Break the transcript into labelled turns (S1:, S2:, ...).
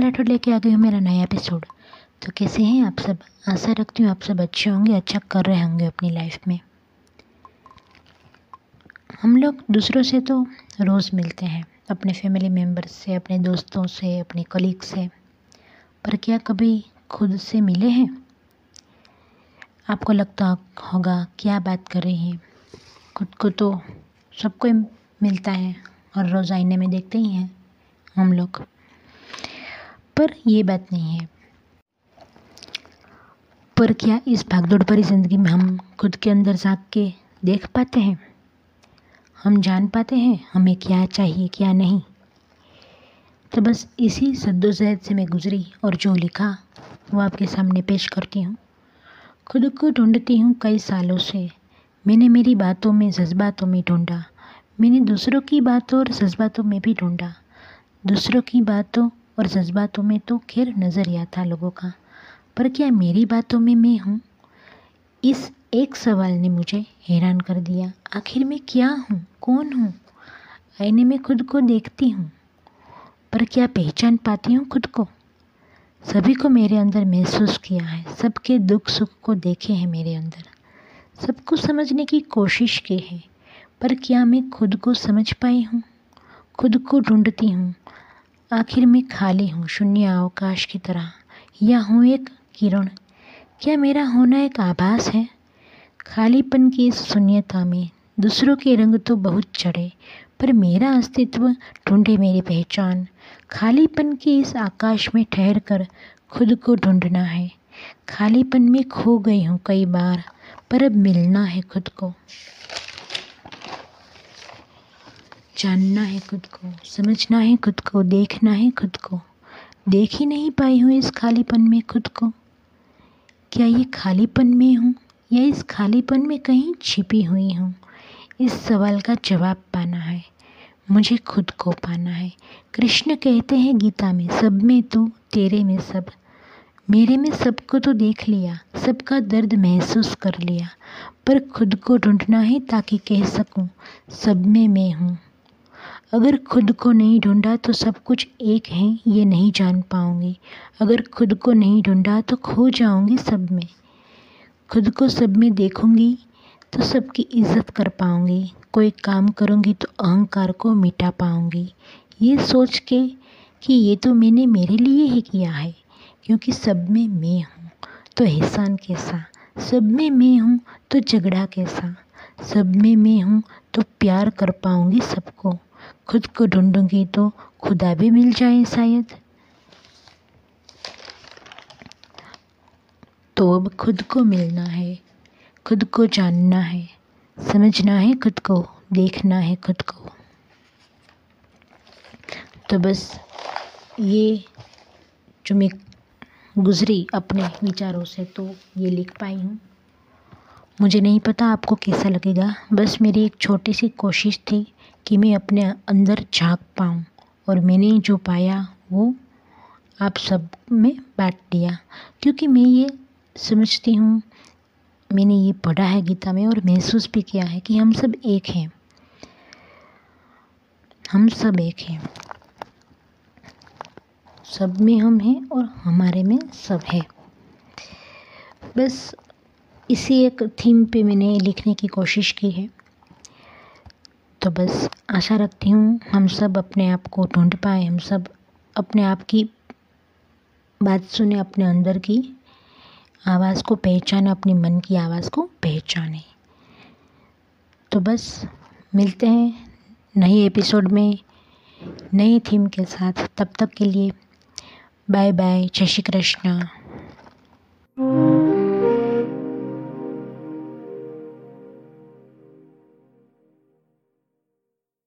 S1: राठौर लेके आ गई हूँ, मेरा नया एपिसोड तो कैसे हैं आप सब? आशा रखती हूँ आप सब अच्छे होंगे अच्छा कर रहे होंगे अपनी लाइफ में। हम लोग दूसरों से तो रोज़ मिलते हैं, अपने फैमिली मेंबर्स से, अपने दोस्तों से, अपने कलीग से। पर क्या कभी खुद से मिले हैं? आपको लगता होगा, क्या बात कर रही हैं? खुद को तो सबको मिलता है और रोज़ आईने में देखते ही हैं हम लोग। पर ये बात नहीं है। पर क्या इस भागदौड़ भरी ज़िंदगी में हम खुद के अंदर झाँक के देख पाते हैं? हम जान पाते हैं हमें क्या चाहिए, क्या नहीं। तो बस इसी सद्दोजहद से मैं गुज़री और जो लिखा, वो आपके सामने पेश करती हूँ। खुद को ढूंढती हूँ कई सालों से। मैंने मेरी बातों में जज्बातों में ढूंढा। मैंने दूसरों की बातों और जज्बातों में भी ढूंढा। दूसरों की बातों और जज्बातों में तो खैर नज़रिया था लोगों का। पर क्या मेरी बातों में मैं हूँ? इस एक सवाल ने मुझे हैरान कर दिया। आखिर मैं क्या हूँ? कौन हूँ? आईने में खुद को देखती हूँ। पर क्या पहचान पाती हूँ खुद को? सभी को मेरे अंदर महसूस किया है। सबके दुख सुख को देखे हैं मेरे अंदर। सबको समझने की कोशिश की है। पर क्या मैं खुद को समझ पाई हूँ? खुद को ढूंढती हूँ। आखिर मैं खाली हूँ शून्य अवकाश की तरह। या हूँ एक किरण? क्या मेरा होना एक आभास है? खालीपन की इस शून्यता में दूसरों के रंग तो बहुत चढ़े, पर मेरा अस्तित्व ढूंढे मेरी पहचान। खालीपन के इस आकाश में ठहर कर खुद को ढूंढना है। खालीपन में खो गई हूँ कई बार, पर अब मिलना है खुद को। जानना है खुद को, समझना है खुद को, देखना है खुद को। देख ही नहीं पाई हूँ इस खालीपन में खुद को। क्या ये खालीपन में हूँ? या इस खालीपन में कहीं छिपी हुई हूँ? इस सवाल का जवाब पाना है, मुझे खुद को पाना है। कृष्ण कहते हैं, गीता में सब में तू, तेरे में सब। मेरे में सबको तो देख लिया, सबका दर्द महसूस कर लिया, पर खुद को ढूंढना है ताकि कह सकूँ, सब में मैं हूँ। अगर खुद को नहीं ढूंढा तो सब कुछ एक है, ये नहीं जान पाऊँगी। अगर खुद को नहीं ढूंढा तो खो जाऊँगी सब में। खुद को सब में देखूँगी तो सबकी इज़्ज़त कर पाऊँगी। कोई काम करूँगी तो अहंकार को मिटा पाऊँगी। ये सोच के कि ये तो मैंने मेरे लिए ही किया है, क्योंकि सब में मैं हूँ तो एहसान कैसा? सब में मैं हूँ तो झगड़ा कैसा? सब में मैं हूँ तो प्यार कर पाऊँगी सबको। खुद को ढूंढूँगी तो खुदा भी मिल जाए शायद। तो अब खुद को मिलना है, खुद को जानना है, समझना है, खुद को, देखना है खुद को। तो बस ये जो मैं गुज़री अपने विचारों से तो ये लिख पाई हूँ। मुझे नहीं पता आपको कैसा लगेगा। बस मेरी एक छोटी सी कोशिश थी कि मैं अपने अंदर झाँक पाऊँ और मैंने जो पाया वो आप सब में बांट दिया। क्योंकि मैं ये समझती हूँ, मैंने ये पढ़ा है गीता में और महसूस भी किया है कि हम सब एक हैं। हम सब एक हैं। सब में हम हैं और हमारे में सब है। बस इसी एक थीम पे मैंने लिखने की कोशिश की है। तो बस आशा रखती हूँ हम सब अपने आप को ढूंढ पाए, हम सब अपने आप की बात सुने, अपने अंदर की आवाज़ को पहचाने, अपने मन की आवाज़ को पहचाने। तो बस मिलते हैं नए एपिसोड में नई थीम के साथ। तब तक के लिए बाय बाय जय श्री कृष्ण।